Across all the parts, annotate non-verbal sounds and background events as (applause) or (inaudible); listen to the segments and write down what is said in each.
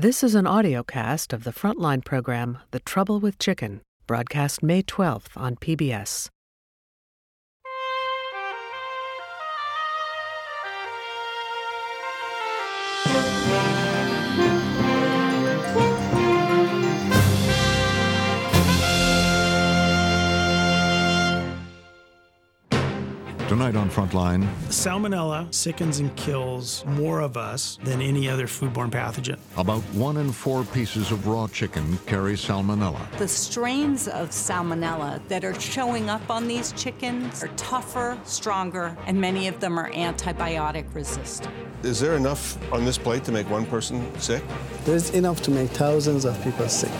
This is an audio cast of the Frontline program, The Trouble with Chicken, broadcast May 12th on PBS. Tonight on Frontline, Salmonella sickens and kills more of us than any other foodborne pathogen. about one in four pieces of raw chicken carry salmonella. The strains of salmonella that are showing up on these chickens are tougher, stronger, and many of them are antibiotic resistant. Is there enough on this plate to make one person sick? There's enough to make thousands of people sick.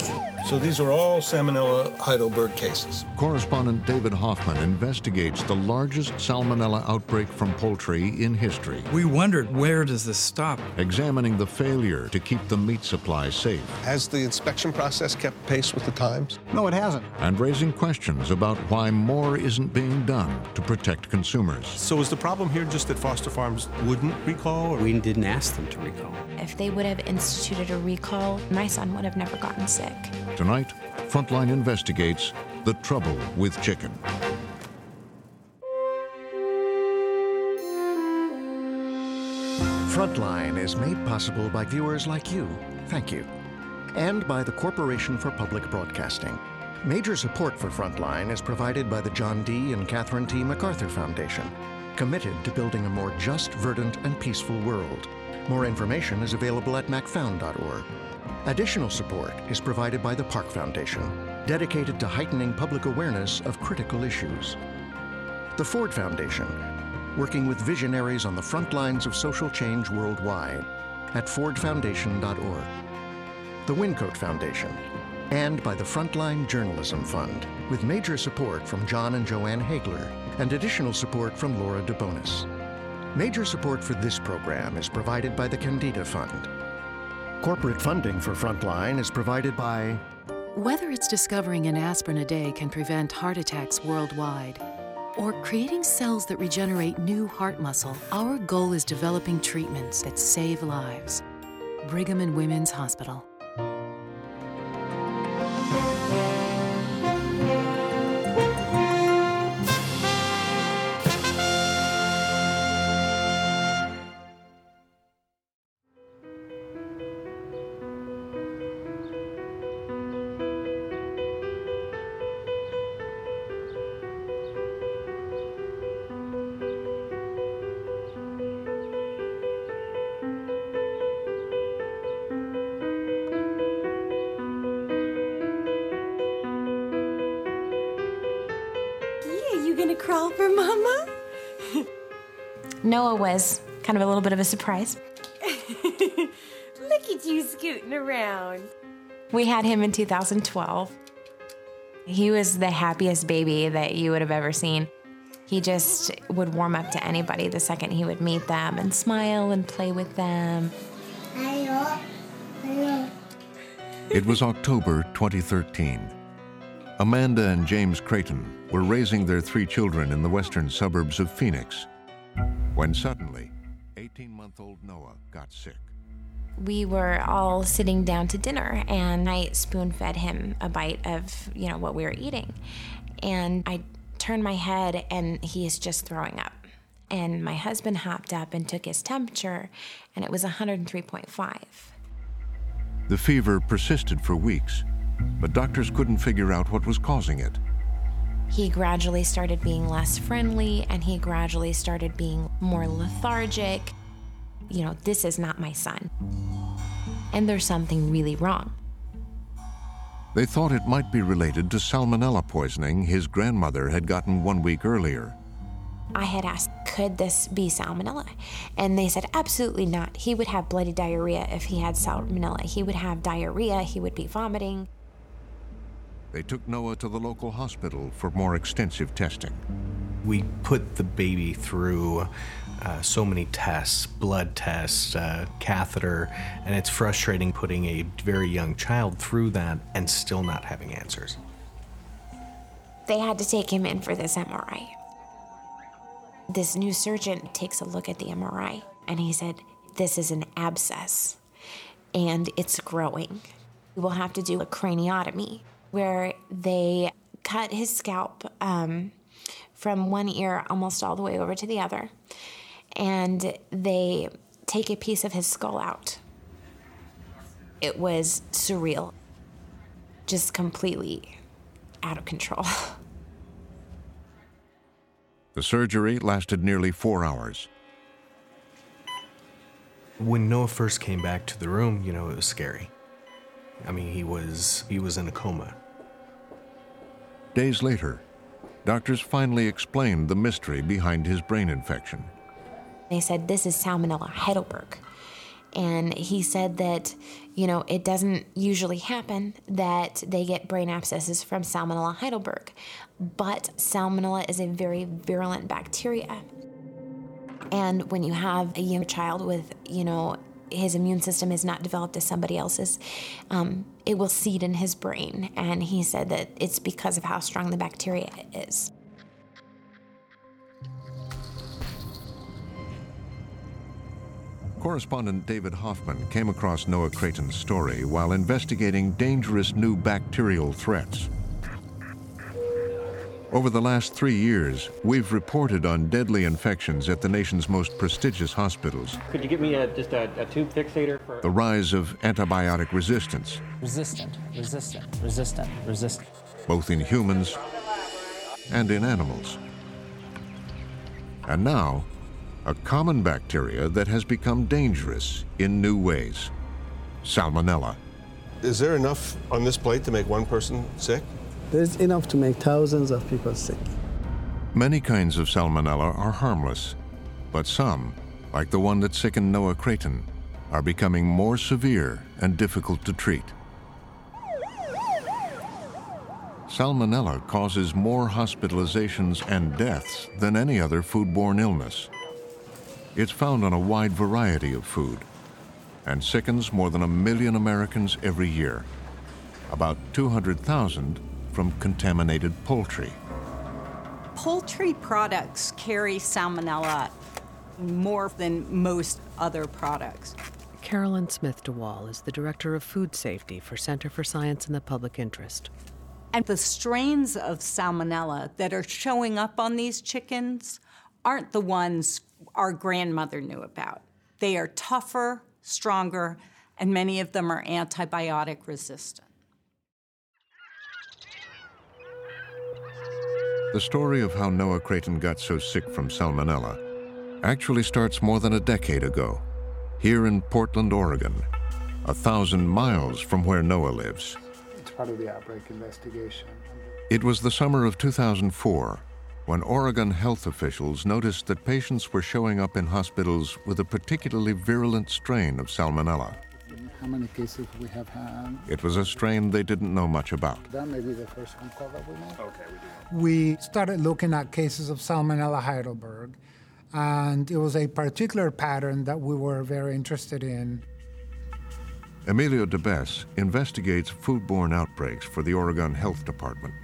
So these are all Salmonella Heidelberg cases. Correspondent David Hoffman investigates the largest salmonella outbreak from poultry in history, We wondered where does this stop? examining the failure to keep the meat supply safe, Has the inspection process kept pace with the times? No, it hasn't. and raising questions about why more isn't being done to protect consumers. So is the problem here just that Foster Farms wouldn't recall? Or? We didn't ask them to recall. If they would have instituted a recall, my son would have never gotten sick. Tonight, Frontline investigates the trouble with chicken. Frontline is made possible by viewers like you. Thank you. And by the Corporation for Public Broadcasting. Major support for Frontline is provided by the John D. and Catherine T. MacArthur Foundation, committed to building a more just, verdant, and peaceful world. More information is available at macfound.org. Additional support is provided by the Park Foundation, dedicated to heightening public awareness of critical issues. The Ford Foundation, working with visionaries on the front lines of social change worldwide at fordfoundation.org. The Wyncote Foundation, and by the Frontline Journalism Fund, with major support from Jon and Jo Ann Hagler and additional support from Laura DeBonis. Major support for this program is provided by the Kendeda Fund. Corporate funding for Frontline is provided by Whether it's discovering an aspirin a day can prevent heart attacks worldwide or creating cells that regenerate new heart muscle, our goal is developing treatments that save lives. Brigham and Women's Hospital. Was kind of a little bit of a surprise. (laughs) Look at you scooting around. We had him in 2012. He was the happiest baby that you would have ever seen. He just would warm up to anybody the second he would meet them and smile and play with them. It was October 2013. Amanda and James Creighton were raising their three children in the western suburbs of Phoenix when suddenly 18 month old Noah got sick. we were all sitting down to dinner and I spoon fed him a bite of, you know, what we were eating. And I turned my head and he is just throwing up. And my husband hopped up and took his temperature and it was 103.5. The fever persisted for weeks, but doctors couldn't figure out what was causing it. He gradually started being less friendly and he gradually started being more lethargic. You know, this is not my son. And there's something really wrong. They thought it might be related to salmonella poisoning his grandmother had gotten one week earlier. I had asked, could this be salmonella? And they said, absolutely not. He would have bloody diarrhea if he had salmonella. He would have diarrhea, he would be vomiting. They took Noah to the local hospital for more extensive testing. We put the baby through uh, so many tests blood tests, uh, catheter, and it's frustrating putting a very young child through that and still not having answers. They had to take him in for this MRI. This new surgeon takes a look at the MRI and he said, This is an abscess. and it's growing. We will have to do a craniotomy where they cut his scalp um, from one ear almost all the way over to the other, and they take a piece of his skull out. It was surreal, just completely out of control. (laughs) The surgery lasted nearly four hours. When Noah first came back to the room, you know, it was scary. I mean, he was he was in a coma. Days later, doctors finally explained the mystery behind his brain infection. They said, This is Salmonella Heidelberg. And he said that, you know, it doesn't usually happen that they get brain abscesses from Salmonella Heidelberg, but Salmonella is a very virulent bacteria. And when you have a young child with, you know, his immune system is not developed as somebody else's, um, it will seed in his brain. And he said that it's because of how strong the bacteria is. Correspondent David Hoffman came across Noah Creighton's story while investigating dangerous new bacterial threats. Over the last three years, we've reported on deadly infections at the nation's most prestigious hospitals. Could you give me a, just a, a tube fixator? For... The rise of antibiotic resistance. Resistant, resistant, resistant, resistant. Both in humans and in animals. And now, a common bacteria that has become dangerous in new ways Salmonella. Is there enough on this plate to make one person sick? There's enough to make thousands of people sick. Many kinds of salmonella are harmless, but some, like the one that sickened Noah Creighton, are becoming more severe and difficult to treat. Salmonella causes more hospitalizations and deaths than any other foodborne illness. It's found on a wide variety of food and sickens more than a million Americans every year. About 200,000 from contaminated poultry. Poultry products carry salmonella more than most other products. Caroline Smith DeWaal is the Director of Food Safety for Center for Science in the Public Interest. And the strains of salmonella that are showing up on these chickens aren't the ones our grandmother knew about. They are tougher, stronger, and many of them are antibiotic resistant. The story of how Noah Creighton got so sick from salmonella actually starts more than a decade ago, here in Portland, Oregon, a thousand miles from where Noah lives. It's part of the outbreak investigation. It was the summer of 2004 when Oregon health officials noticed that patients were showing up in hospitals with a particularly virulent strain of salmonella. How many cases we have had? It was a strain they didn't know much about. That may be the first phone call that we made. Okay, we do. We started looking at cases of Salmonella Heidelberg, and it was a particular pattern that we were very interested in. Emilio DeBess investigates foodborne outbreaks for the Oregon Health Department.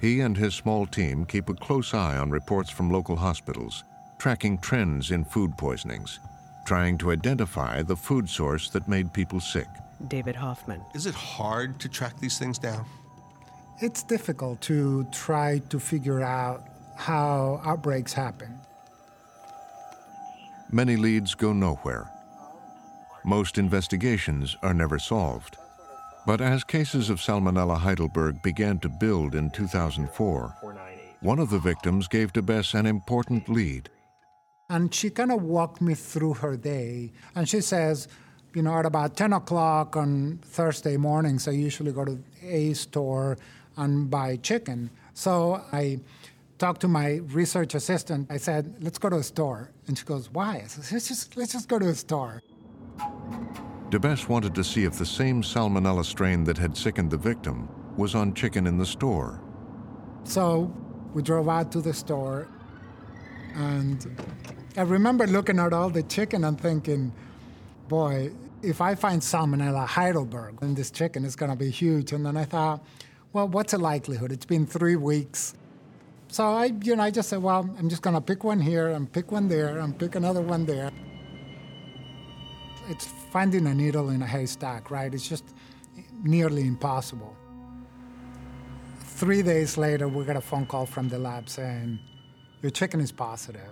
He and his small team keep a close eye on reports from local hospitals, tracking trends in food poisonings, trying to identify the food source that made people sick. David Hoffman. Is it hard to track these things down? It's difficult to try to figure out how outbreaks happen. Many leads go nowhere. Most investigations are never solved. But as cases of Salmonella Heidelberg began to build in 2004, one of the victims gave DeBess an important lead. And she kind of walked me through her day. And she says, you know, at about 10 o'clock on Thursday mornings, I usually go to a store and buy chicken. So I talked to my research assistant. I said, let's go to a store. And she goes, why? I said, let's just, let's just go to a store. DeBess wanted to see if the same salmonella strain that had sickened the victim was on chicken in the store. So we drove out to the store, and I remember looking at all the chicken and thinking, boy, if I find Salmonella Heidelberg in this chicken, it's going to be huge. And then I thought, well, what's the likelihood? It's been three weeks. So I, you know, I just said, well, I'm just going to pick one here and pick one there and pick another one there. it's finding a needle in a haystack, right? It's just nearly impossible. Three days later, we got a phone call from the lab saying, Your chicken is positive.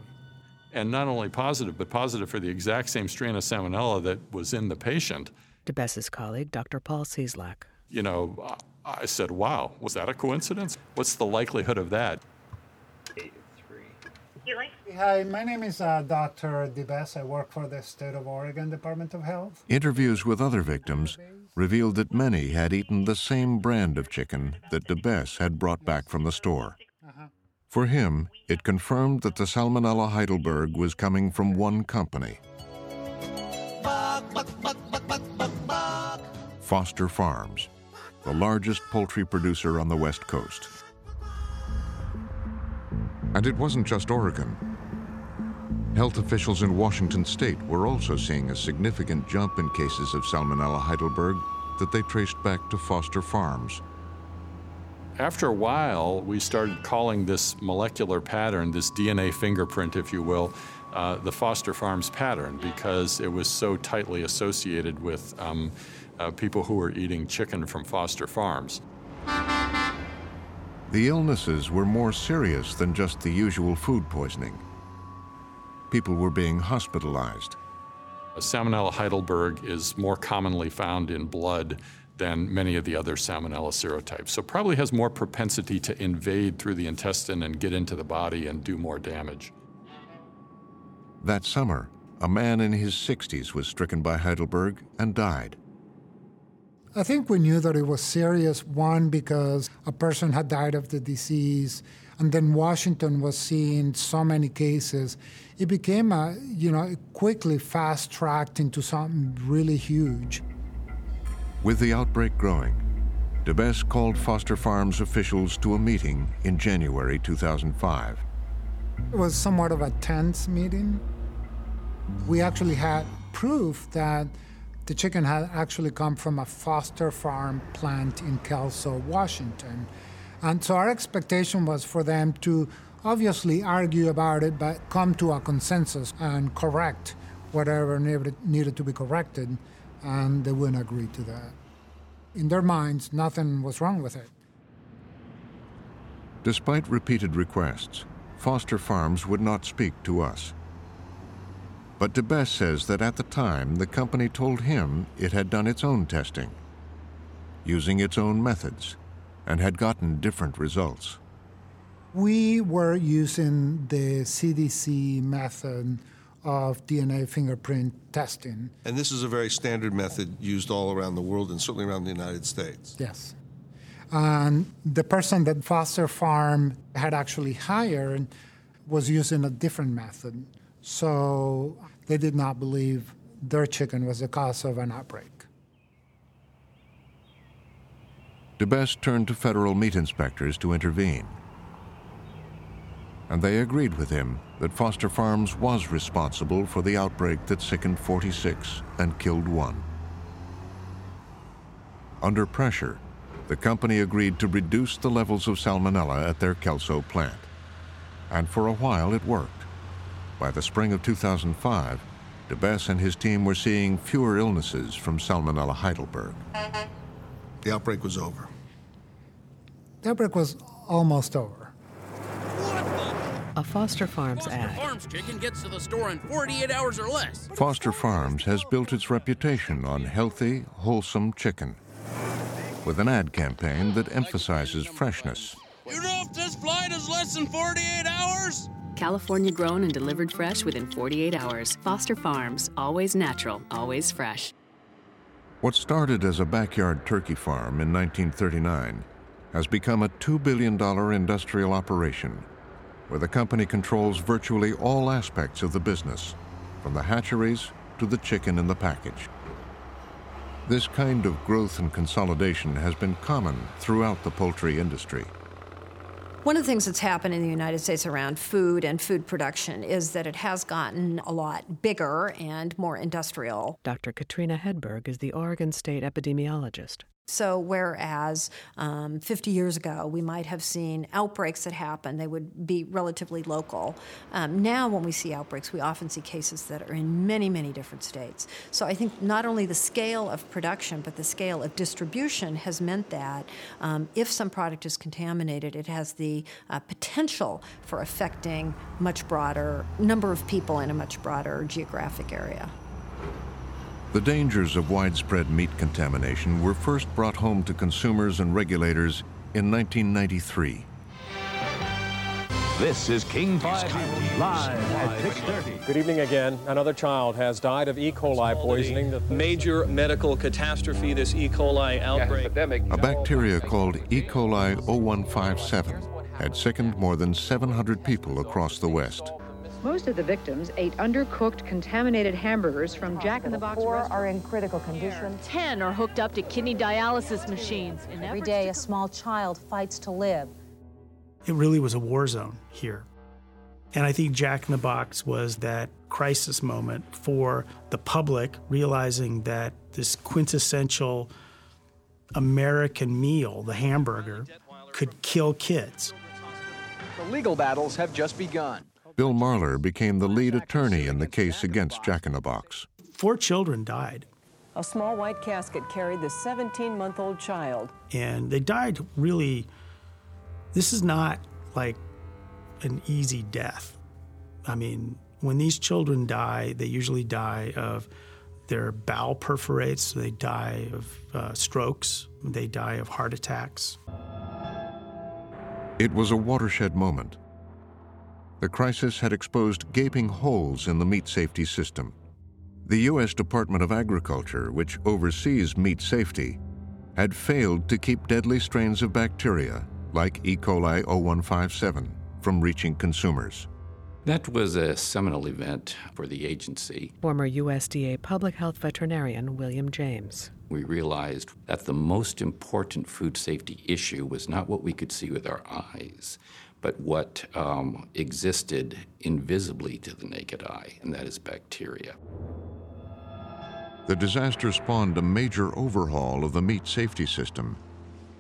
And not only positive, but positive for the exact same strain of salmonella that was in the patient. DeBess's colleague, Dr. Paul Cieslak. You know, I said, wow, was that a coincidence? What's the likelihood of that? Hi, my name is uh, Dr. DeBess. I work for the State of Oregon Department of Health. Interviews with other victims revealed that many had eaten the same brand of chicken that DeBess had brought back from the store. For him, it confirmed that the Salmonella Heidelberg was coming from one company Foster Farms, the largest poultry producer on the West Coast. And it wasn't just Oregon. Health officials in Washington state were also seeing a significant jump in cases of Salmonella Heidelberg that they traced back to Foster Farms. After a while, we started calling this molecular pattern, this DNA fingerprint, if you will, uh, the Foster Farms pattern because it was so tightly associated with um, uh, people who were eating chicken from Foster Farms. The illnesses were more serious than just the usual food poisoning. People were being hospitalized. Salmonella Heidelberg is more commonly found in blood than many of the other Salmonella serotypes. So probably has more propensity to invade through the intestine and get into the body and do more damage. That summer, a man in his 60s was stricken by Heidelberg and died. I think we knew that it was serious, one, because a person had died of the disease, and then Washington was seeing so many cases. It became, a, you know, quickly fast tracked into something really huge. With the outbreak growing, DeBess called Foster Farms officials to a meeting in January 2005. It was somewhat of a tense meeting. We actually had proof that the chicken had actually come from a Foster Farm plant in Kelso, Washington. And so our expectation was for them to obviously argue about it, but come to a consensus and correct whatever needed to be corrected, and they wouldn't agree to that. In their minds, nothing was wrong with it. Despite repeated requests, Foster Farms would not speak to us. But DeBess says that at the time, the company told him it had done its own testing, using its own methods, and had gotten different results. We were using the CDC method of DNA fingerprint testing. And this is a very standard method used all around the world and certainly around the United States. Yes. And the person that Foster Farm had actually hired was using a different method. So they did not believe their chicken was the cause of an outbreak. DeBess turned to federal meat inspectors to intervene. And they agreed with him that Foster Farms was responsible for the outbreak that sickened 46 and killed one. Under pressure, the company agreed to reduce the levels of salmonella at their Kelso plant. And for a while it worked. By the spring of 2005, DeBess and his team were seeing fewer illnesses from Salmonella Heidelberg. The outbreak was over. The outbreak was almost over. A Foster Farms Foster ad. Farms chicken gets to the store in 48 hours or less. Foster Farms has built its reputation on healthy, wholesome chicken. With an ad campaign that emphasizes freshness. You know if this flight is less than 48 hours? California grown and delivered fresh within 48 hours. Foster Farms, always natural, always fresh. What started as a backyard turkey farm in 1939 has become a $2 billion industrial operation where the company controls virtually all aspects of the business, from the hatcheries to the chicken in the package. This kind of growth and consolidation has been common throughout the poultry industry. One of the things that's happened in the United States around food and food production is that it has gotten a lot bigger and more industrial. Dr. Katrina Hedberg is the Oregon State epidemiologist. So, whereas um, 50 years ago we might have seen outbreaks that happen, they would be relatively local. Um, now, when we see outbreaks, we often see cases that are in many, many different states. So, I think not only the scale of production, but the scale of distribution has meant that um, if some product is contaminated, it has the uh, potential for affecting much broader number of people in a much broader geographic area. The dangers of widespread meat contamination were first brought home to consumers and regulators in 1993. This is King 5 live at 6:30. Good evening again. Another child has died of E. coli poisoning. The major medical catastrophe, this E. coli outbreak. A bacteria called E. coli 0157 had sickened more than 700 people across the West. Most of the victims ate undercooked, contaminated hamburgers from Jack in the Box Four restaurants. are in critical condition. Ten are hooked up to kidney dialysis machines. In Every efforts day, to a small child fights to live. It really was a war zone here. And I think Jack in the Box was that crisis moment for the public realizing that this quintessential American meal, the hamburger, could kill kids. The legal battles have just begun. Bill Marler became the lead attorney in the case against Jack in the Box. Four children died, A small white casket carried the 17 month old child. and they died really. This is not like an easy death. I mean, when these children die, they usually die of their bowel perforates, so they die of uh, strokes, they die of heart attacks. It was a watershed moment. The crisis had exposed gaping holes in the meat safety system. The U.S. Department of Agriculture, which oversees meat safety, had failed to keep deadly strains of bacteria, like E. coli 0157, from reaching consumers. That was a seminal event for the agency. Former USDA public health veterinarian William James. We realized that the most important food safety issue was not what we could see with our eyes, but what um, existed invisibly to the naked eye, and that is bacteria. The disaster spawned a major overhaul of the meat safety system,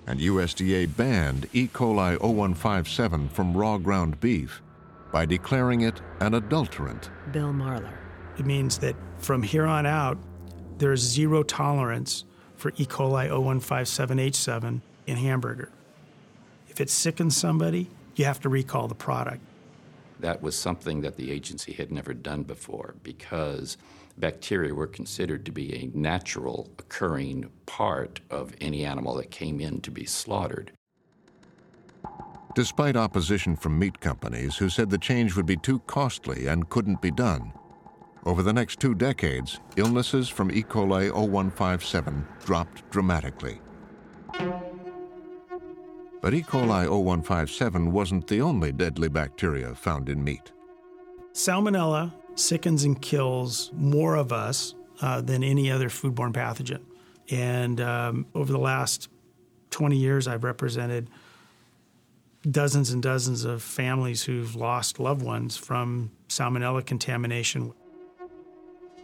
and USDA banned E. coli 0157 from raw ground beef by declaring it an adulterant. Bill Marler. It means that from here on out, there's zero tolerance for E. coli 0157H7 in hamburger. If it sickens somebody, you have to recall the product. That was something that the agency had never done before because bacteria were considered to be a natural occurring part of any animal that came in to be slaughtered. Despite opposition from meat companies who said the change would be too costly and couldn't be done, over the next two decades, illnesses from E. coli 0157 dropped dramatically. But E. coli 0157 wasn't the only deadly bacteria found in meat. Salmonella sickens and kills more of us uh, than any other foodborne pathogen. And um, over the last 20 years, I've represented dozens and dozens of families who've lost loved ones from salmonella contamination.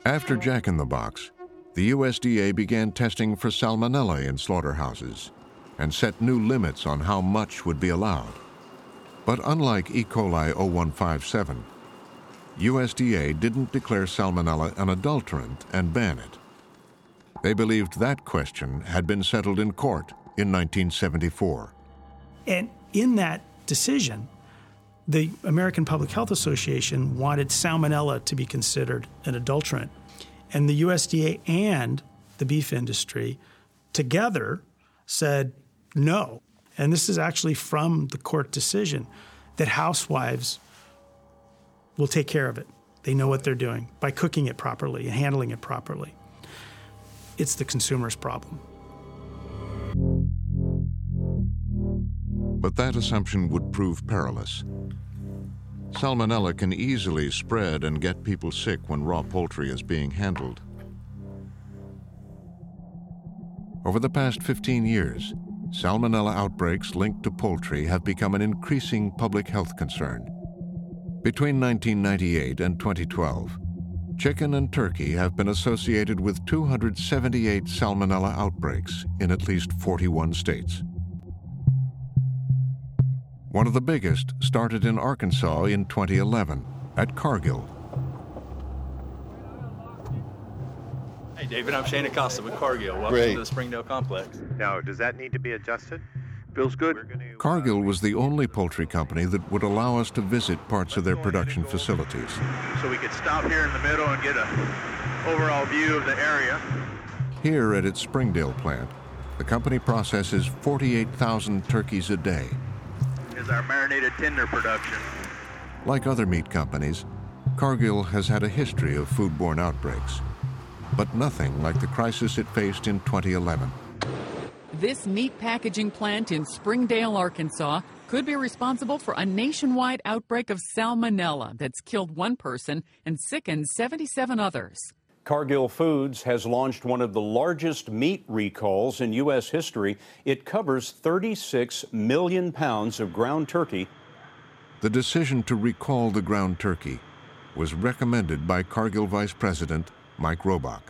After Jack in the Box, the USDA began testing for salmonella in slaughterhouses and set new limits on how much would be allowed. But unlike E. coli 0157, USDA didn't declare salmonella an adulterant and ban it. They believed that question had been settled in court in 1974. And in that decision, the American Public Health Association wanted salmonella to be considered an adulterant. And the USDA and the beef industry together said no. And this is actually from the court decision that housewives will take care of it. They know what they're doing by cooking it properly and handling it properly. It's the consumer's problem. But that assumption would prove perilous. Salmonella can easily spread and get people sick when raw poultry is being handled. Over the past 15 years, salmonella outbreaks linked to poultry have become an increasing public health concern. Between 1998 and 2012, chicken and turkey have been associated with 278 salmonella outbreaks in at least 41 states. One of the biggest started in Arkansas in 2011 at Cargill. Hey, David, I'm Shane Acosta with Cargill. Welcome Great. to the Springdale Complex. Now, does that need to be adjusted? Feels good. Uh, Cargill was the only poultry company that would allow us to visit parts of their production facilities. So we could stop here in the middle and get an overall view of the area. Here at its Springdale plant, the company processes 48,000 turkeys a day. Is our marinated tender production. Like other meat companies, Cargill has had a history of foodborne outbreaks, but nothing like the crisis it faced in 2011. This meat packaging plant in Springdale, Arkansas, could be responsible for a nationwide outbreak of salmonella that's killed one person and sickened 77 others. Cargill Foods has launched one of the largest meat recalls in U.S. history. It covers 36 million pounds of ground turkey. The decision to recall the ground turkey was recommended by Cargill Vice President Mike Robach.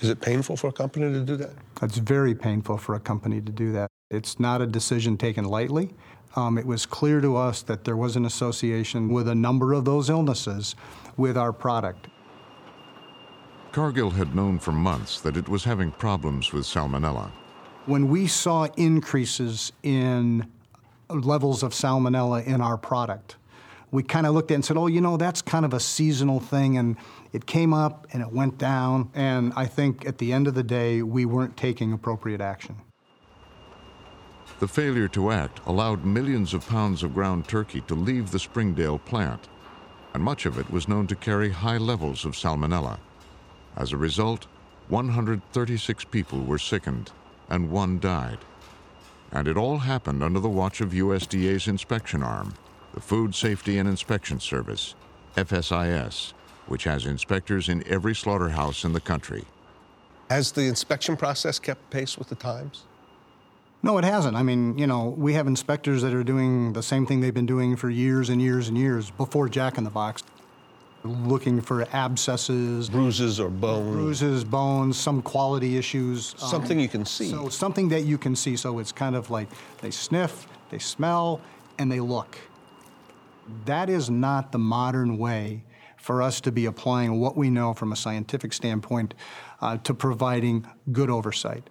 Is it painful for a company to do that? It's very painful for a company to do that. It's not a decision taken lightly. Um, it was clear to us that there was an association with a number of those illnesses with our product. Cargill had known for months that it was having problems with salmonella. When we saw increases in levels of salmonella in our product, we kind of looked at it and said, oh, you know, that's kind of a seasonal thing. And it came up and it went down. And I think at the end of the day, we weren't taking appropriate action. The failure to act allowed millions of pounds of ground turkey to leave the Springdale plant, and much of it was known to carry high levels of salmonella. As a result, 136 people were sickened and one died. And it all happened under the watch of USDA's inspection arm, the Food Safety and Inspection Service, FSIS, which has inspectors in every slaughterhouse in the country. Has the inspection process kept pace with the times? No, it hasn't. I mean, you know, we have inspectors that are doing the same thing they've been doing for years and years and years before Jack in the Box, looking for abscesses, bruises or bones, bruises, bones, some quality issues. Something um, you can see. So something that you can see. So it's kind of like they sniff, they smell, and they look. That is not the modern way for us to be applying what we know from a scientific standpoint uh, to providing good oversight.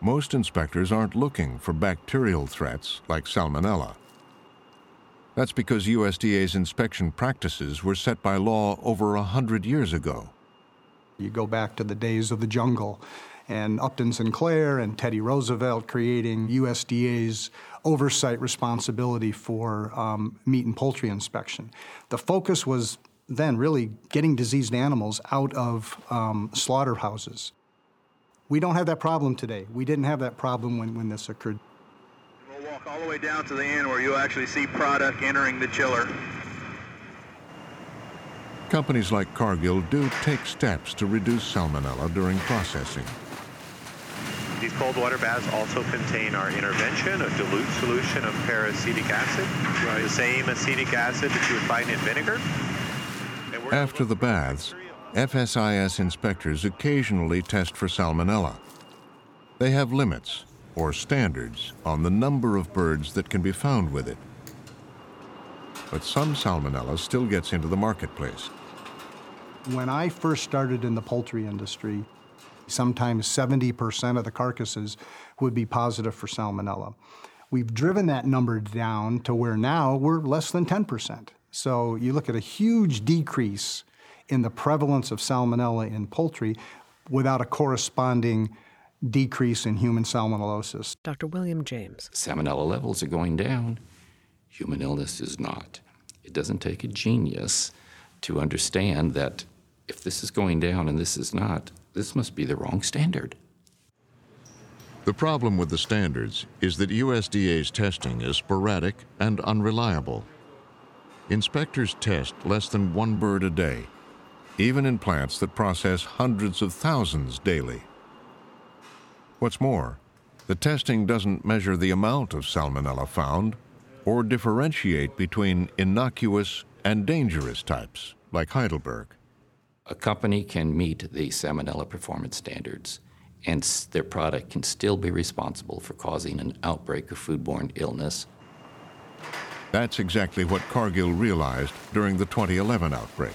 Most inspectors aren't looking for bacterial threats like salmonella. That's because USDA's inspection practices were set by law over a hundred years ago. You go back to the days of the jungle and Upton Sinclair and Teddy Roosevelt creating USDA's oversight responsibility for um, meat and poultry inspection. The focus was then really getting diseased animals out of um, slaughterhouses. We don't have that problem today. We didn't have that problem when, when this occurred. We'll walk all the way down to the end where you'll actually see product entering the chiller. Companies like Cargill do take steps to reduce salmonella during processing. These cold water baths also contain our intervention, a dilute solution of peracetic acid, right. the same acetic acid that you would find in vinegar. After the baths, FSIS inspectors occasionally test for salmonella. They have limits, or standards, on the number of birds that can be found with it. But some salmonella still gets into the marketplace. When I first started in the poultry industry, sometimes 70% of the carcasses would be positive for salmonella. We've driven that number down to where now we're less than 10%. So you look at a huge decrease in the prevalence of salmonella in poultry without a corresponding decrease in human salmonellosis. Dr. William James. Salmonella levels are going down. Human illness is not. It doesn't take a genius to understand that if this is going down and this is not, this must be the wrong standard. The problem with the standards is that USDA's testing is sporadic and unreliable. Inspectors test less than one bird a day, even in plants that process hundreds of thousands daily. What's more, the testing doesn't measure the amount of salmonella found or differentiate between innocuous and dangerous types, like Heidelberg. A company can meet the salmonella performance standards, and their product can still be responsible for causing an outbreak of foodborne illness. That's exactly what Cargill realized during the 2011 outbreak.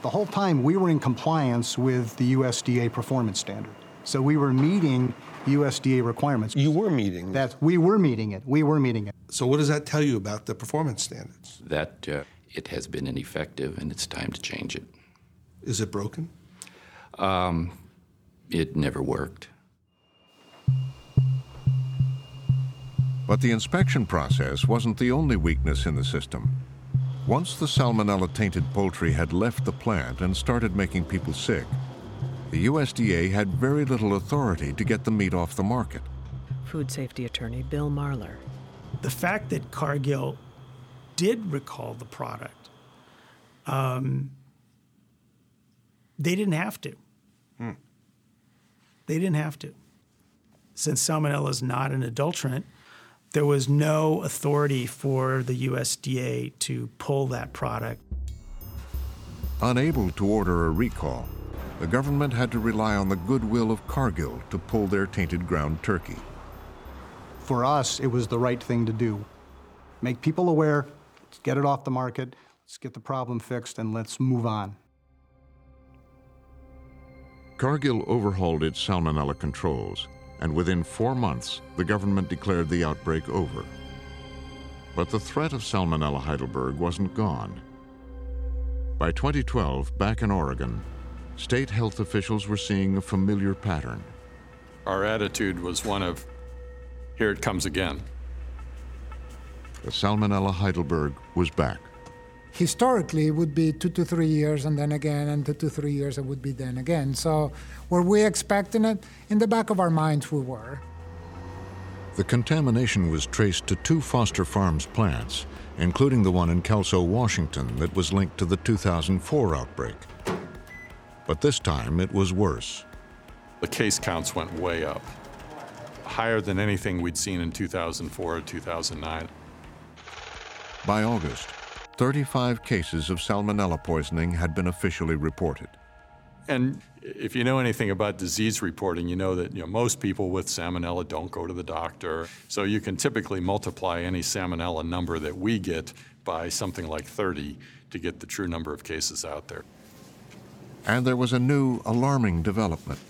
The whole time we were in compliance with the USDA performance standard. So we were meeting USDA requirements. You were meeting that. We were meeting it. We were meeting it. So what does that tell you about the performance standards? That uh, it has been ineffective and it's time to change it. Is it broken? Um, it never worked. But the inspection process wasn't the only weakness in the system. Once the salmonella tainted poultry had left the plant and started making people sick, the USDA had very little authority to get the meat off the market. Food safety attorney Bill Marler. The fact that Cargill did recall the product, um, they didn't have to. Hmm. They didn't have to. Since salmonella is not an adulterant, there was no authority for the USDA to pull that product. Unable to order a recall, the government had to rely on the goodwill of Cargill to pull their tainted ground turkey. For us, it was the right thing to do. Make people aware, let's get it off the market, let's get the problem fixed, and let's move on. Cargill overhauled its salmonella controls, and within four months, the government declared the outbreak over. But the threat of Salmonella Heidelberg wasn't gone. By 2012, back in Oregon, state health officials were seeing a familiar pattern. Our attitude was one of, here it comes again. The Salmonella Heidelberg was back. Historically, it would be two to three years and then again, and two to three years, it would be then again. So, were we expecting it? In the back of our minds, we were. The contamination was traced to two Foster Farms plants, including the one in Kelso, Washington, that was linked to the 2004 outbreak. But this time it was worse. The case counts went way up, higher than anything we'd seen in 2004 or 2009. By August, 35 cases of salmonella poisoning had been officially reported. And if you know anything about disease reporting, you know that you know, most people with salmonella don't go to the doctor. So you can typically multiply any salmonella number that we get by something like 30 to get the true number of cases out there. And there was a new alarming development.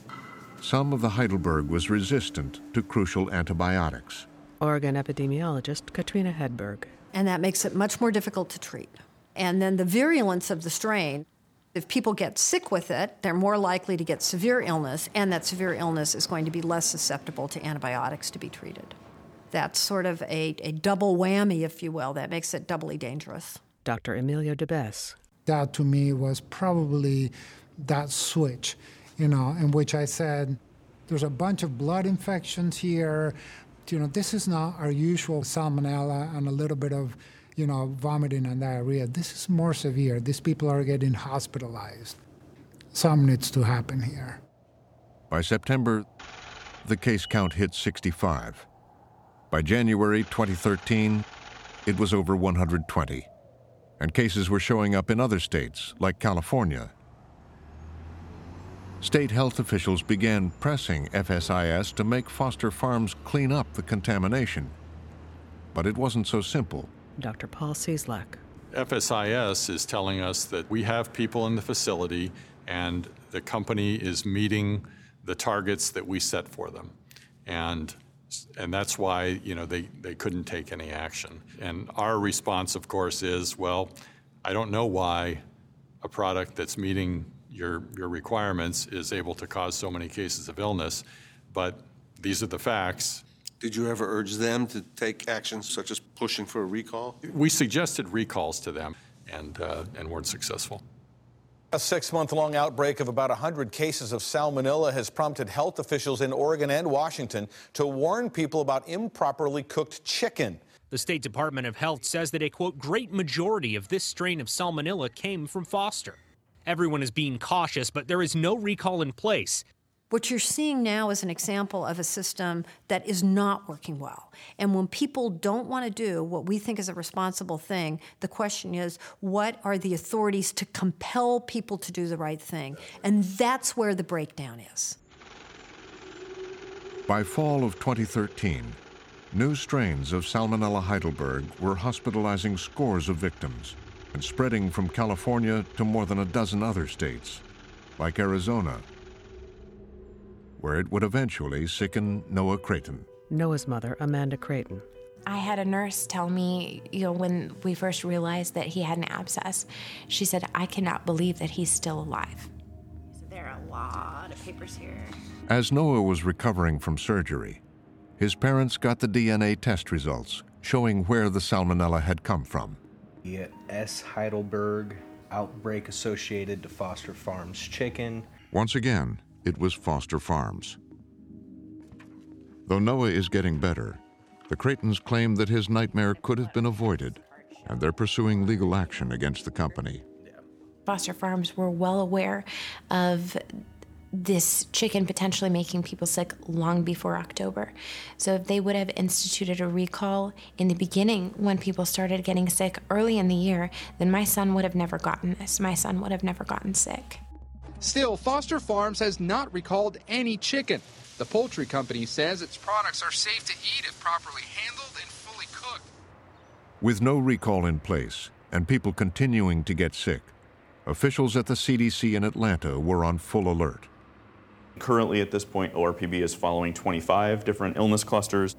Some of the Heidelberg was resistant to crucial antibiotics. Oregon epidemiologist Katrina Hedberg. And that makes it much more difficult to treat. And then the virulence of the strain, if people get sick with it, they're more likely to get severe illness, and that severe illness is going to be less susceptible to antibiotics to be treated. That's sort of a, a double whammy, if you will, that makes it doubly dangerous. Dr. Emilio DeBess. That to me was probably that switch, you know, in which I said, there's a bunch of blood infections here. You know, this is not our usual salmonella and a little bit of, you know, vomiting and diarrhea. This is more severe. These people are getting hospitalized. Something needs to happen here. By September, the case count hit 65. By January 2013, it was over 120. And cases were showing up in other states, like California State health officials began pressing FSIS to make Foster Farms clean up the contamination. But it wasn't so simple. Dr. Paul Cieslak. FSIS is telling us that we have people in the facility and the company is meeting the targets that we set for them. And and that's why you know they, they couldn't take any action. And our response, of course, is well, I don't know why a product that's meeting your, your requirements is able to cause so many cases of illness, but these are the facts. Did you ever urge them to take actions such as pushing for a recall? We suggested recalls to them and, uh, and weren't successful. A six month long outbreak of about 100 cases of salmonella has prompted health officials in Oregon and Washington to warn people about improperly cooked chicken. The State Department of Health says that a quote, great majority of this strain of salmonella came from Foster. Everyone is being cautious, but there is no recall in place. What you're seeing now is an example of a system that is not working well. And when people don't want to do what we think is a responsible thing, the question is what are the authorities to compel people to do the right thing? And that's where the breakdown is. By fall of 2013, new strains of Salmonella Heidelberg were hospitalizing scores of victims and spreading from California to more than a dozen other states, like Arizona, where it would eventually sicken Noah Creighton. Noah's mother, Amanda Creighton. I had a nurse tell me, you know, when we first realized that he had an abscess, she said, I cannot believe that he's still alive. So there are a lot of papers here. As Noah was recovering from surgery, his parents got the DNA test results showing where the salmonella had come from. The S. Heidelberg outbreak associated to Foster Farms chicken. Once again, it was Foster Farms. Though Noah is getting better, the Creightons claim that his nightmare could have been avoided, and they're pursuing legal action against the company. Foster Farms were well aware of this chicken potentially making people sick long before October. So if they would have instituted a recall in the beginning when people started getting sick early in the year, then my son would have never gotten this. My son would have never gotten sick. Still, Foster Farms has not recalled any chicken. The poultry company says its products are safe to eat if properly handled and fully cooked. With no recall in place and people continuing to get sick, officials at the CDC in Atlanta were on full alert. Currently, at this point, ORPB is following 25 different illness clusters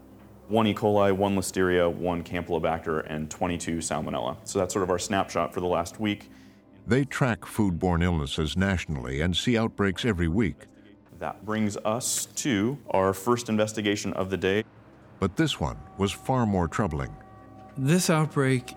one E. coli, one Listeria, one Campylobacter, and 22 Salmonella. So that's sort of our snapshot for the last week. They track foodborne illnesses nationally and see outbreaks every week. That brings us to our first investigation of the day. But this one was far more troubling. This outbreak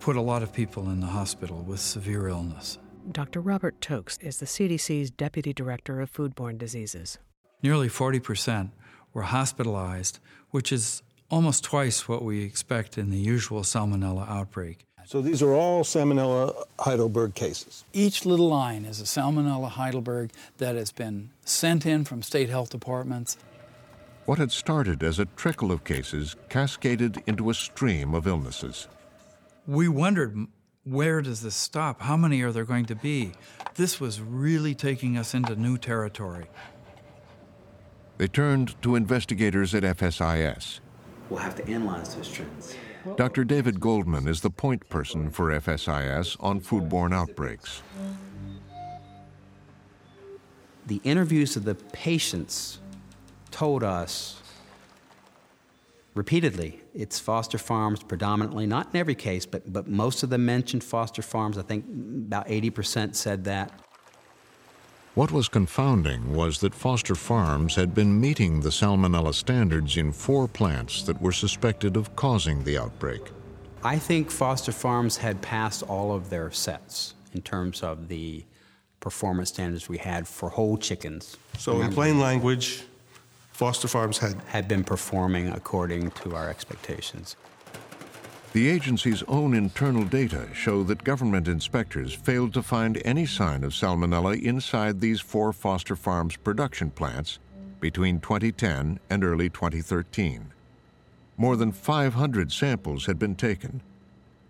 put a lot of people in the hospital with severe illness. Dr. Robert Tauxe is the CDC's Deputy Director of Foodborne Diseases. Nearly 40% were hospitalized, which is almost twice what we expect in the usual salmonella outbreak. So these are all Salmonella Heidelberg cases. Each little line is a Salmonella Heidelberg that has been sent in from state health departments. What had started as a trickle of cases cascaded into a stream of illnesses. We wondered where does this stop? How many are there going to be? This was really taking us into new territory. They turned to investigators at FSIS. We'll have to analyze those trends. Dr. David Goldman is the point person for FSIS on foodborne outbreaks. The interviews of the patients told us repeatedly it's Foster Farms predominantly, not in every case, but, but most of them mentioned Foster Farms. I think about 80% said that. What was confounding was that Foster Farms had been meeting the salmonella standards in four plants that were suspected of causing the outbreak. I think Foster Farms had passed all of their sets in terms of the performance standards we had for whole chickens. So, in plain language, Foster Farms had had been performing according to our expectations. The agency's own internal data show that government inspectors failed to find any sign of salmonella inside these four Foster Farms production plants between 2010 and early 2013. More than 500 samples had been taken.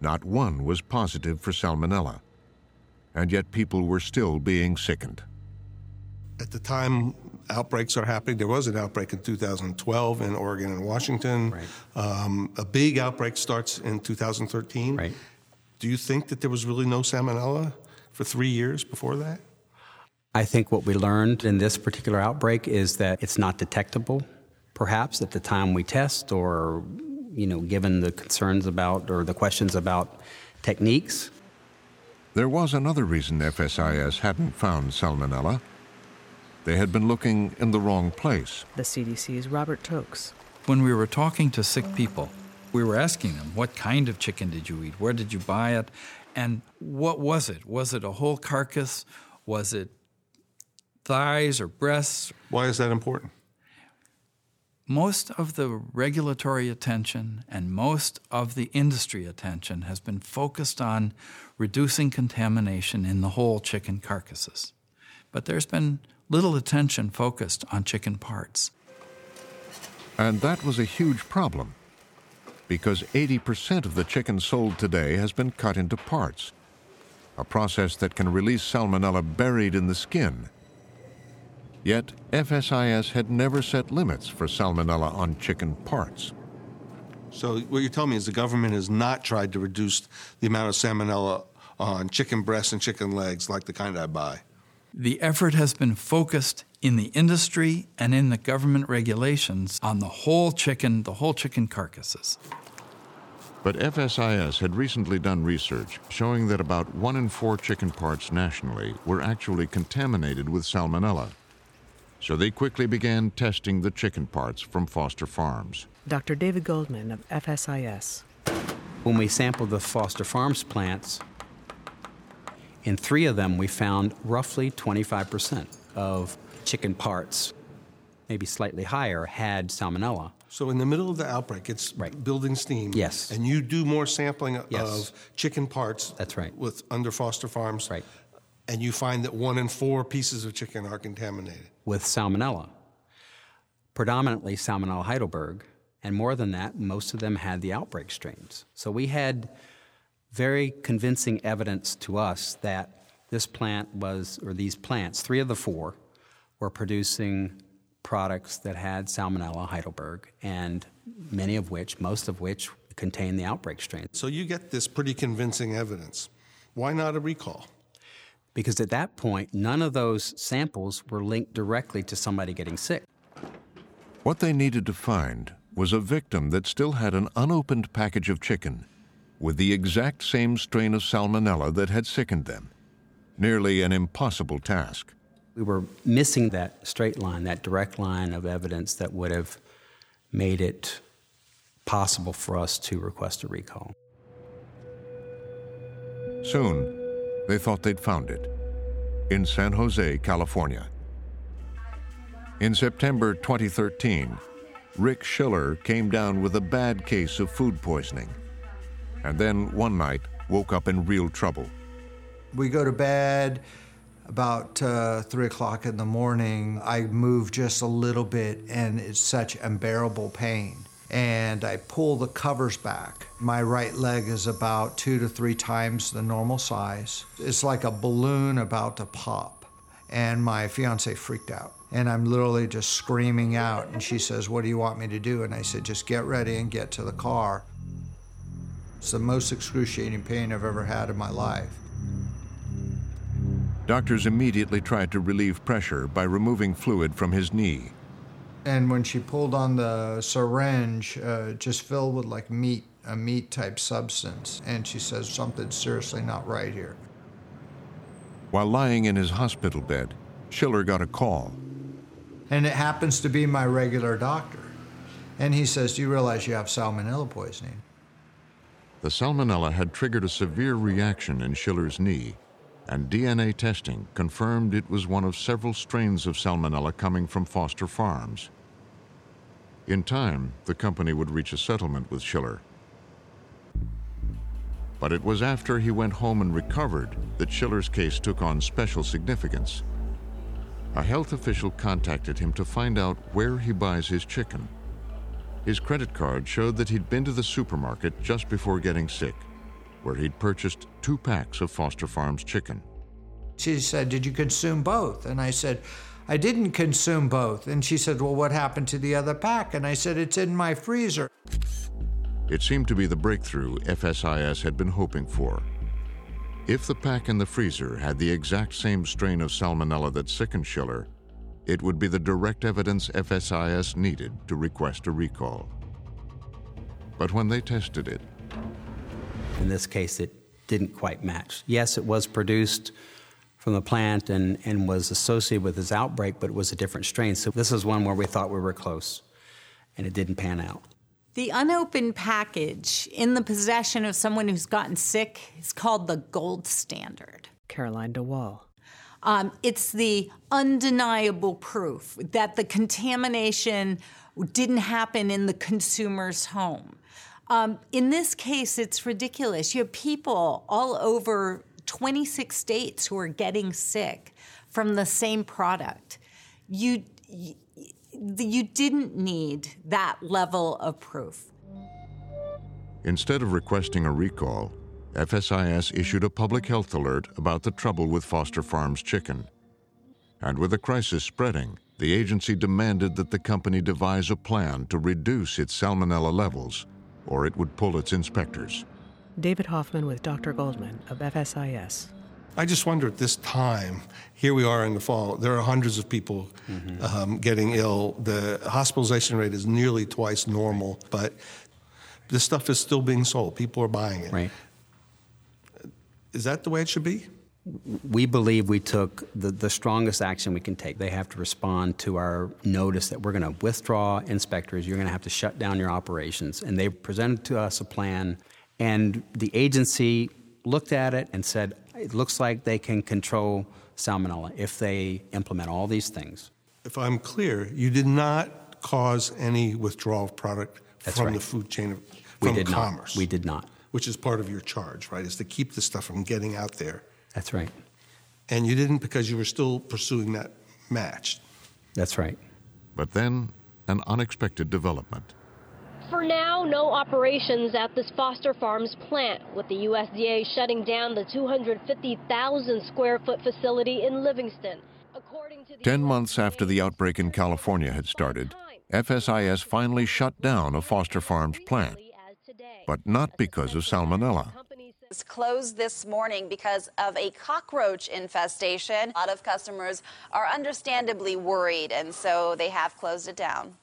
Not one was positive for salmonella. And yet people were still being sickened. At the time outbreaks are happening, there was an outbreak in 2012 in Oregon and Washington. Right. Um, a big outbreak starts in 2013. Right. Do you think that there was really no salmonella for three years before that? I think what we learned in this particular outbreak is that it's not detectable, perhaps at the time we test, or you know, given the concerns about or the questions about techniques. There was another reason FSIS hadn't found salmonella. They had been looking in the wrong place. The CDC's Robert Tauxe. When we were talking to sick people, we were asking them, What kind of chicken did you eat? Where did you buy it? And what was it? Was it a whole carcass? Was it thighs or breasts? Why is that important? Most of the regulatory attention and most of the industry attention has been focused on reducing contamination in the whole chicken carcasses. But there's been little attention focused on chicken parts. And that was a huge problem because 80% of the chicken sold today has been cut into parts, a process that can release salmonella buried in the skin. Yet, FSIS had never set limits for salmonella on chicken parts. So what you're telling me is the government has not tried to reduce the amount of salmonella on chicken breasts and chicken legs like the kind I buy. The effort has been focused in the industry and in the government regulations on the whole chicken, the whole chicken carcasses. But FSIS had recently done research showing that about one in four chicken parts nationally were actually contaminated with salmonella. So they quickly began testing the chicken parts from Foster Farms. Dr. David Goldman of FSIS. When we sampled the Foster Farms plants, in three of them we found roughly 25% of chicken parts, maybe slightly higher, had salmonella. So in the middle of the outbreak, it's right. building steam. Yes. And you do more sampling yes. of chicken parts. That's right. With under Foster Farms. Right. And you find that one in four pieces of chicken are contaminated. With salmonella. Predominantly Salmonella Heidelberg. And more than that, most of them had the outbreak strains. So we had very convincing evidence to us that this plant was, or these plants, three of the four, were producing products that had Salmonella Heidelberg, and many of which, most of which, contain the outbreak strain. So you get this pretty convincing evidence. Why not a recall? Because at that point, none of those samples were linked directly to somebody getting sick. What they needed to find was a victim that still had an unopened package of chicken with the exact same strain of salmonella that had sickened them. Nearly an impossible task. We were missing that straight line, that direct line of evidence that would have made it possible for us to request a recall. Soon, they thought they'd found it in San Jose, California. In September 2013, Rick Schiller came down with a bad case of food poisoning, and then one night woke up in real trouble. We go to bed about uh, three o'clock in the morning. I move just a little bit, and it's such unbearable pain. And I pull the covers back. My right leg is about two to three times the normal size. It's like a balloon about to pop. And my fiance freaked out and I'm literally just screaming out. And she says, What do you want me to do? And I said, Just get ready and get to the car. It's the most excruciating pain I've ever had in my life. Doctors immediately tried to relieve pressure by removing fluid from his knee. And when she pulled on the syringe, uh, just filled with like meat, a meat type substance, and she says, Something's seriously not right here. While lying in his hospital bed, Schiller got a call and it happens to be my regular doctor. And he says, Do you realize you have salmonella poisoning? The salmonella had triggered a severe reaction in Schiller's knee, and DNA testing confirmed it was one of several strains of salmonella coming from Foster Farms. In time, the company would reach a settlement with Schiller. But it was after he went home and recovered that Schiller's case took on special significance. A health official contacted him to find out where he buys his chicken. His credit card showed that he'd been to the supermarket just before getting sick, where he'd purchased two packs of Foster Farms chicken. She said, Did you consume both? And I said, I didn't consume both. And she said, Well, what happened to the other pack? And I said, It's in my freezer. It seemed to be the breakthrough FSIS had been hoping for. If the pack in the freezer had the exact same strain of salmonella that sickened Schiller, it would be the direct evidence FSIS needed to request a recall. But when they tested it, in this case, it didn't quite match. Yes, it was produced from the plant and, and was associated with this outbreak, but it was a different strain. So this is one where we thought we were close, and it didn't pan out. The unopened package in the possession of someone who's gotten sick is called the gold standard. Caroline DeWaal. Um, it's the undeniable proof that the contamination didn't happen in the consumer's home. Um, in this case, it's ridiculous. You have people all over 26 states who are getting sick from the same product. you you didn't need that level of proof. Instead of requesting a recall, FSIS issued a public health alert about the trouble with Foster Farms chicken. And with the crisis spreading, the agency demanded that the company devise a plan to reduce its salmonella levels, or it would pull its inspectors. David Hoffman with Dr. Goldman of FSIS. I just wonder at this time, here we are in the fall, there are hundreds of people mm-hmm. um, getting ill. The hospitalization rate is nearly twice normal, but this stuff is still being sold. People are buying it. Right. Is that the way it should be? We believe we took the, the strongest action we can take. They have to respond to our notice that we're going to withdraw inspectors. You're going to have to shut down your operations. And they presented to us a plan, and the agency looked at it and said, it looks like they can control salmonella if they implement all these things. If I'm clear, you did not cause any withdrawal of product That's from right. the food chain of, we from did commerce. Not. We did not. Which is part of your charge, right? Is to keep the stuff from getting out there. That's right. And you didn't because you were still pursuing that match. That's right. But then, an unexpected development. For now, no operations at this Foster Farms plant, with the USDA shutting down the 250,000 square foot facility in Livingston. Ten months after the outbreak in California had started, FSIS finally shut down a Foster Farms plant, but not because of salmonella. It's closed this morning because of a cockroach infestation. A lot of customers are understandably worried, and so they have closed it down.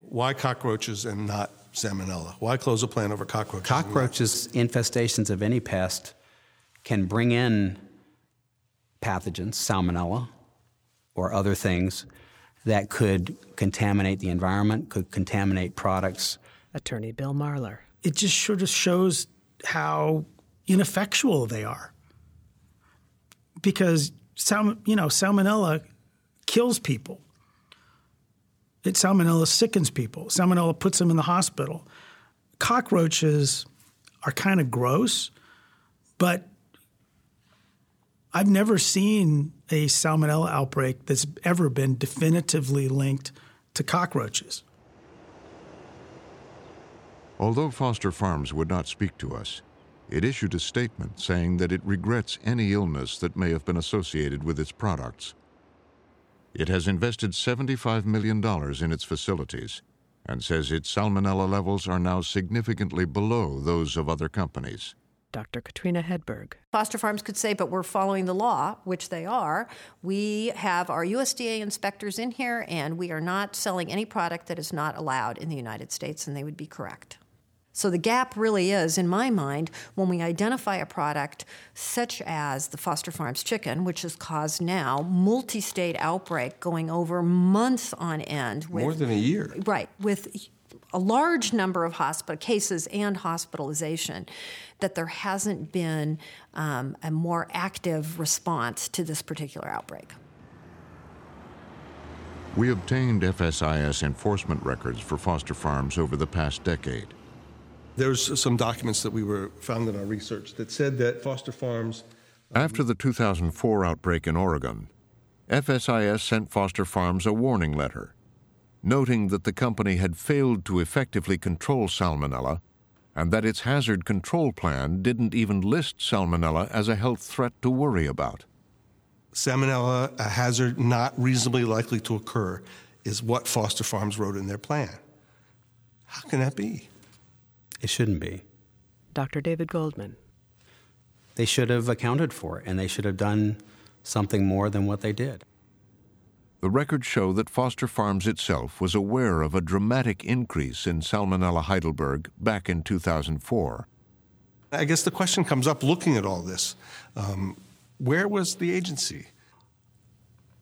Why cockroaches and not salmonella? Why close a plant over cockroaches? Cockroaches, infestations of any pest, can bring in pathogens, salmonella, or other things that could contaminate the environment, could contaminate products. Attorney Bill Marler. It just sort of shows how ineffectual they are. Because sal- you know, salmonella kills people. It salmonella sickens people. Salmonella puts them in the hospital. Cockroaches are kind of gross, but I've never seen a salmonella outbreak that's ever been definitively linked to cockroaches. Although Foster Farms would not speak to us, it issued a statement saying that it regrets any illness that may have been associated with its products. It has invested $75 million in its facilities and says its salmonella levels are now significantly below those of other companies. Dr. Katrina Hedberg. Foster Farms could say, but we're following the law, which they are. We have our USDA inspectors in here, and we are not selling any product that is not allowed in the United States, and they would be correct. So the gap really is, in my mind, when we identify a product such as the Foster Farms chicken, which has caused now multi-state outbreak going over months on end. With, More than a year. Right, with a large number of hospital cases and hospitalization, that there hasn't been um, a more active response to this particular outbreak. We obtained FSIS enforcement records for Foster Farms over the past decade. There's some documents that we were found in our research that said that Foster Farms. Um, After the 2004 outbreak in Oregon, FSIS sent Foster Farms a warning letter, noting that the company had failed to effectively control salmonella and that its hazard control plan didn't even list salmonella as a health threat to worry about. Salmonella, a hazard not reasonably likely to occur, is what Foster Farms wrote in their plan. How can that be? It shouldn't be. Dr. David Goldman. They should have accounted for it, and they should have done something more than what they did. The records show that Foster Farms itself was aware of a dramatic increase in Salmonella Heidelberg back in 2004. I guess the question comes up looking at all this um, where was the agency?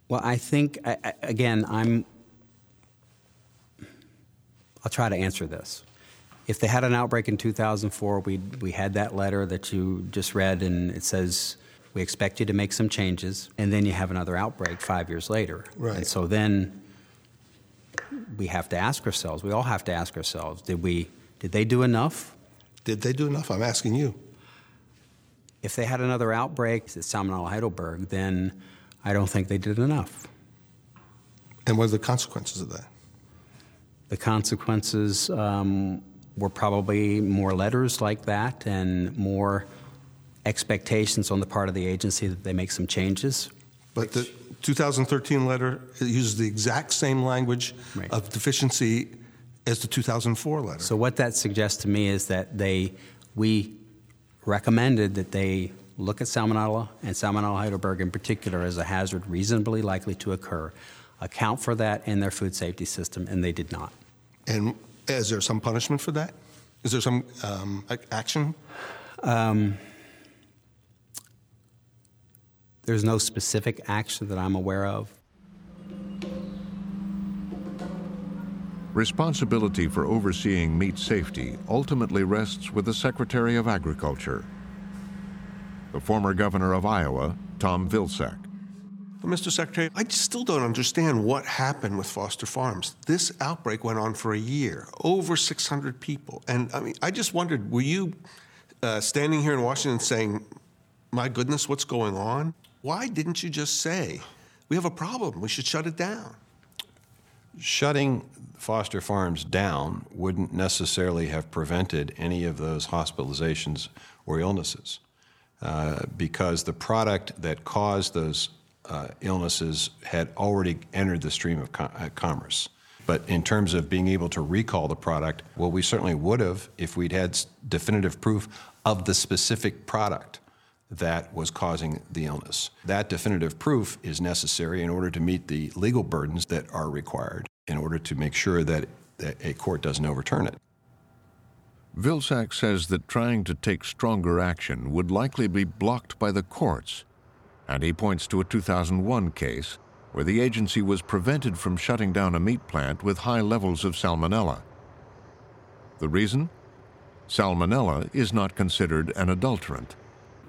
Well, I think, I, I, again, I'm. I'll try to answer this if they had an outbreak in 2004, we we had that letter that you just read, and it says we expect you to make some changes, and then you have another outbreak five years later. Right. And so then we have to ask ourselves. We all have to ask ourselves: Did we? Did they do enough? Did they do enough? I'm asking you. If they had another outbreak at Salmonella Heidelberg, then I don't think they did enough. And what are the consequences of that? The consequences um, were probably more letters like that and more expectations on the part of the agency that they make some changes. But the 2013 letter uses the exact same language right. of deficiency as the 2004 letter. So what that suggests to me is that they, we recommended that they look at salmonella and salmonella heidelberg in particular as a hazard reasonably likely to occur, account for that in their food safety system, and they did not. And is there some punishment for that? Is there some um, action? Um, there's no specific action that I'm aware of. Responsibility for overseeing meat safety ultimately rests with the Secretary of Agriculture. The former governor of Iowa, Tom Vilsack. Mr. Secretary, I still don't understand what happened with Foster Farms. This outbreak went on for a year, over 600 people. And I mean, I just wondered were you uh, standing here in Washington saying, my goodness, what's going on? Why didn't you just say, we have a problem, we should shut it down? shutting Foster Farms down wouldn't necessarily have prevented any of those hospitalizations or illnesses uh, because the product that caused those uh, illnesses had already entered the stream of uh, commerce. But in terms of being able to recall the product, well, we certainly would have if we'd had definitive proof of the specific product that was causing the illness. That definitive proof is necessary in order to meet the legal burdens that are required in order to make sure that, a court doesn't overturn it. Vilsack says that trying to take stronger action would likely be blocked by the courts, and he points to a 2001 case where the agency was prevented from shutting down a meat plant with high levels of salmonella. The reason? Salmonella is not considered an adulterant.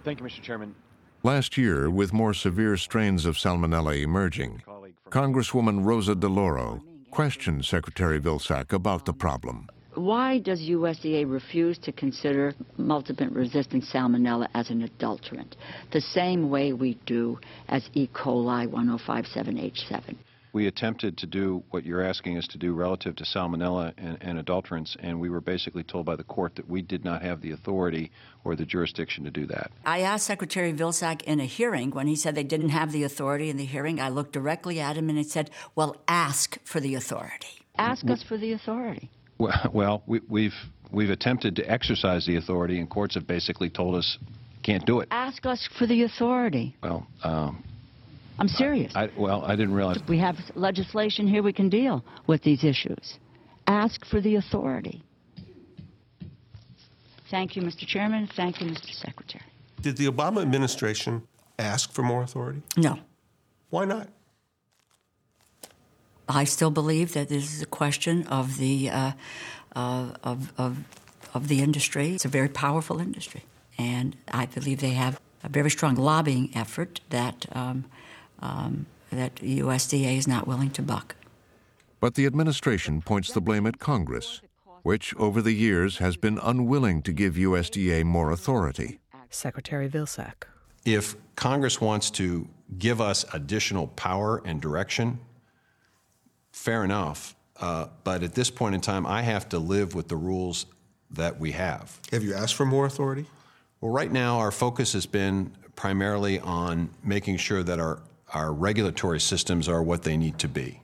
Thank you, Mr. Chairman. Last year, with more severe strains of salmonella emerging, Congresswoman Rosa DeLauro questioned Secretary Vilsack about the problem. Why does USDA refuse to consider multiple resistant salmonella as an adulterant, the same way we do as E. coli O157:H7? we attempted to do what you're asking us to do relative to salmonella and, and, adulterants, and we were basically told by the court that we did not have the authority or the jurisdiction to do that. I asked Secretary Vilsack in a hearing when he said they didn't have the authority in the hearing. I looked directly at him and he said, "Well, ask for the authority. Ask us for the authority." Well, well we, we've we've attempted to exercise the authority, and courts have basically told us can't do it. Ask us for the authority. Well. Um, I'm serious. I, well, I didn't realize. We have legislation here we can deal with these issues. Ask for the authority. Thank you, Mr. Chairman. Thank you, Mr. Secretary. Did the Obama administration ask for more authority? No. Why not? I still believe that this is a question of the uh, uh, of, of of the industry. It's a very powerful industry, and I believe they have a very strong lobbying effort that um, um, that USDA is not willing to buck. But the administration points the blame at Congress, which over the years has been unwilling to give USDA more authority. Secretary Vilsack. If Congress wants to give us additional power and direction, fair enough. Uh, but at this point in time, I have to live with the rules that we have. Have you asked for more authority? Well, right now, our focus has been primarily on making sure that our our regulatory systems are what they need to be.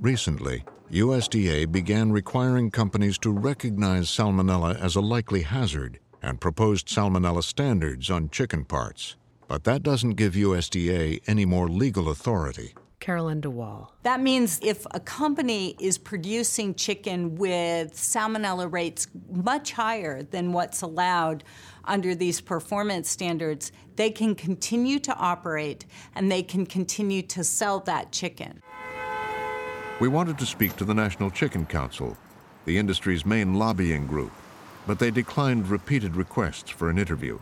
Recently, USDA began requiring companies to recognize salmonella as a likely hazard and proposed salmonella standards on chicken parts. But that doesn't give USDA any more legal authority. Caroline DeWaal. That means if a company is producing chicken with salmonella rates much higher than what's allowed under these performance standards, they can continue to operate and they can continue to sell that chicken. We wanted to speak to the National Chicken Council, the industry's main lobbying group, but they declined repeated requests for an interview.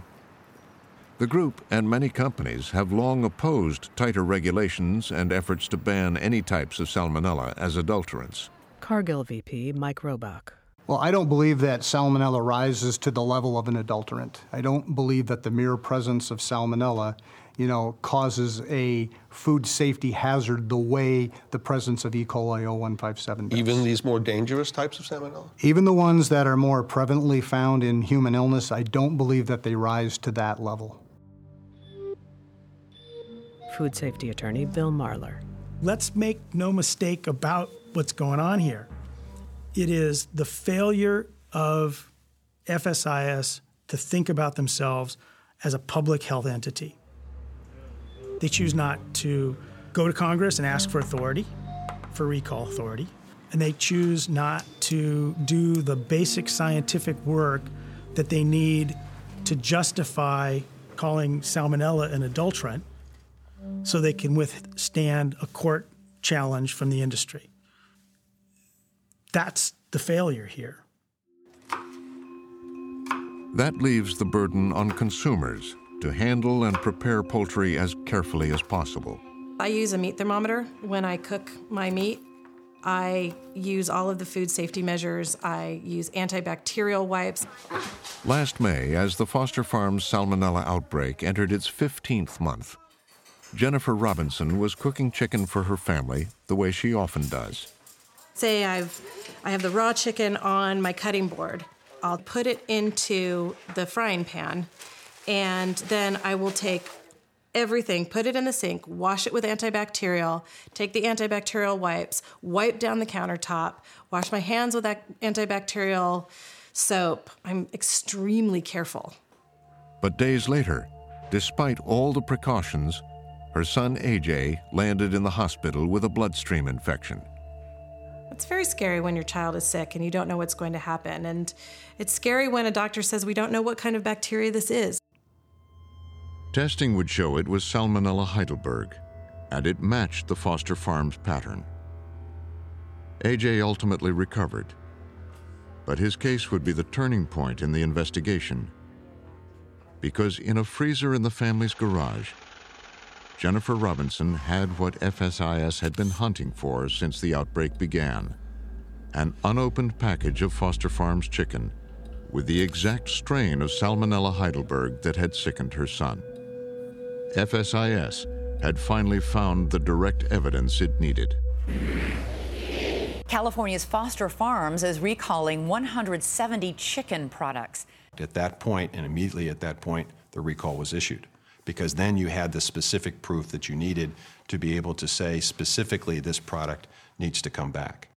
The group and many companies have long opposed tighter regulations and efforts to ban any types of salmonella as adulterants. Cargill VP Mike Robach. Well, I don't believe that salmonella rises to the level of an adulterant. I don't believe that the mere presence of salmonella you know, causes a food safety hazard the way the presence of E. coli 0157 does. Even these more dangerous types of salmonella? Even the ones that are more prevalently found in human illness, I don't believe that they rise to that level. Food safety attorney Bill Marler. Let's make no mistake about what's going on here. It is the failure of FSIS to think about themselves as a public health entity. They choose not to go to Congress and ask for authority, for recall authority, and they choose not to do the basic scientific work that they need to justify calling salmonella an adulterant so they can withstand a court challenge from the industry. That's the failure here. That leaves the burden on consumers to handle and prepare poultry as carefully as possible. I use a meat thermometer when I cook my meat. I use all of the food safety measures. I use antibacterial wipes. Last May, as the Foster Farms salmonella outbreak entered its 15th month, Jennifer Robinson was cooking chicken for her family the way she often does. Say I've I have the raw chicken on my cutting board. I'll put it into the frying pan and then I will take everything, put it in the sink, wash it with antibacterial, take the antibacterial wipes, wipe down the countertop, wash my hands with that antibacterial soap. I'm extremely careful. But days later, despite all the precautions, her son AJ landed in the hospital with a bloodstream infection. It's very scary when your child is sick and you don't know what's going to happen. And it's scary when a doctor says we don't know what kind of bacteria this is. Testing would show it was Salmonella Heidelberg, and it matched the Foster Farms pattern. AJ ultimately recovered, but his case would be the turning point in the investigation. Because in a freezer in the family's garage, Jennifer Robinson had what FSIS had been hunting for since the outbreak began an unopened package of Foster Farms chicken with the exact strain of Salmonella Heidelberg that had sickened her son. FSIS had finally found the direct evidence it needed. California's Foster Farms is recalling 170 chicken products. At that point, and immediately at that point, the recall was issued because then you had the specific proof that you needed to be able to say specifically this product needs to come back.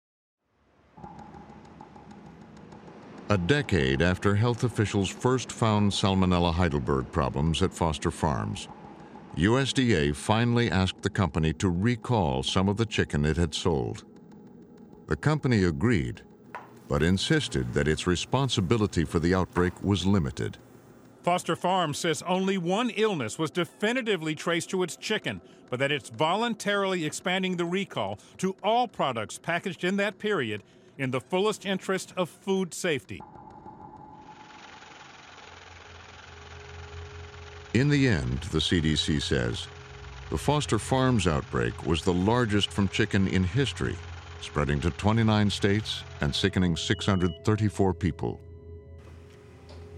A decade after health officials first found Salmonella Heidelberg problems at Foster Farms, USDA finally asked the company to recall some of the chicken it had sold. The company agreed, but insisted that its responsibility for the outbreak was limited. Foster Farms says only one illness was definitively traced to its chicken, but that it's voluntarily expanding the recall to all products packaged in that period in the fullest interest of food safety. In the end, the CDC says, the Foster Farms outbreak was the largest from chicken in history, spreading to 29 states and sickening 634 people.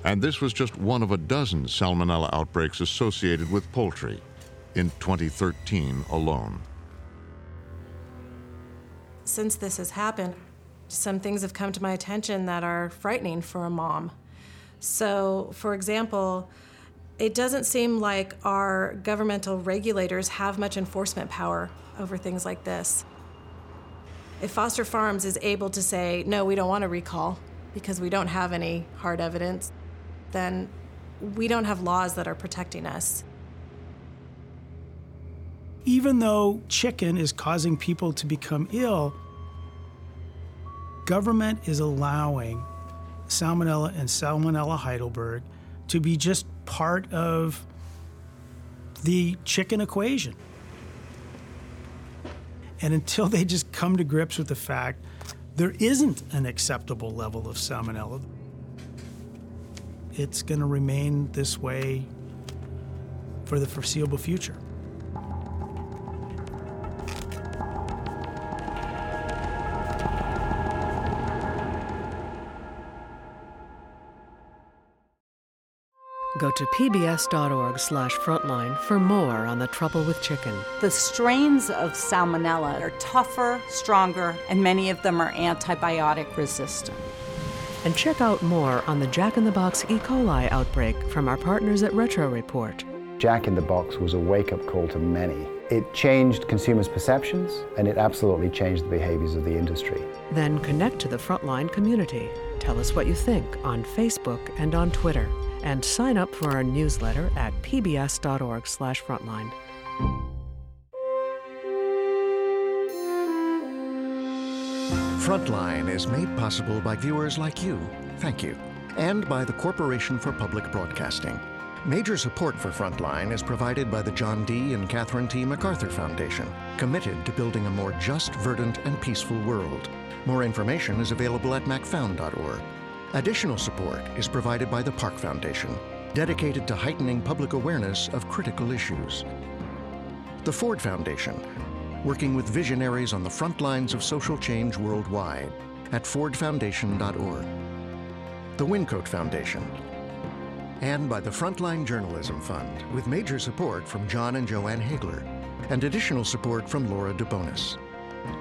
And this was just one of a dozen salmonella outbreaks associated with poultry in 2013 alone. Since this has happened, some things have come to my attention that are frightening for a mom. So, for example, it doesn't seem like our governmental regulators have much enforcement power over things like this. If Foster Farms is able to say, no, we don't want to recall because we don't have any hard evidence, then we don't have laws that are protecting us. Even though chicken is causing people to become ill, government is allowing Salmonella and Salmonella Heidelberg to be just part of the chicken equation. And until they just come to grips with the fact there isn't an acceptable level of salmonella, it's going to remain this way for the foreseeable future. Go to pbs.org slash frontline for more on the trouble with chicken. The strains of salmonella are tougher, stronger, and many of them are antibiotic resistant. And check out more on the Jack in the Box E. coli outbreak from our partners at Retro Report. Jack in the Box was a wake up call to many. It changed consumers' perceptions and it absolutely changed the behaviors of the industry. Then connect to the Frontline community. Tell us what you think on Facebook and on Twitter. And sign up for our newsletter at pbs.org/frontline. Frontline is made possible by viewers like you. Thank you. And by the Corporation for Public Broadcasting. Major support for Frontline is provided by the John D. and Catherine T. MacArthur Foundation, committed to building a more just, verdant, and peaceful world. More information is available at macfound.org. Additional support is provided by the Park Foundation, dedicated to heightening public awareness of critical issues. The Ford Foundation, working with visionaries on the front lines of social change worldwide at fordfoundation.org. The Wyncote Foundation, and by the Frontline Journalism Fund, with major support from John and Jo Ann Hagler, and additional support from Laura DeBonis.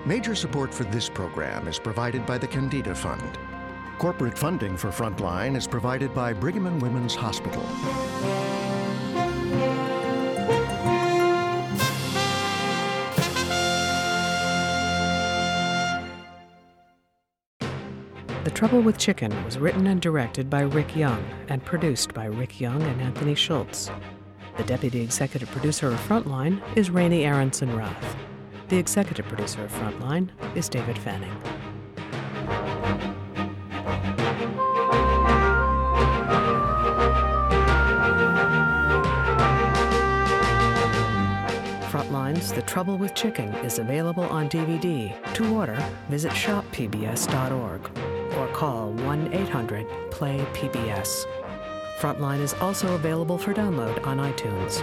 Major support for this program is provided by the Kendeda Fund. Corporate funding for Frontline is provided by Brigham and Women's Hospital. Trouble with Chicken was written and directed by Rick Young and produced by Rick Young and Anthony Schultz. The deputy executive producer of Frontline is Raney Aronson-Rath. The executive producer of Frontline is David Fanning. Frontline's The Trouble with Chicken is available on DVD. To order, visit shoppbs.org or call 1 800 PLAY PBS. Frontline is also available for download on iTunes.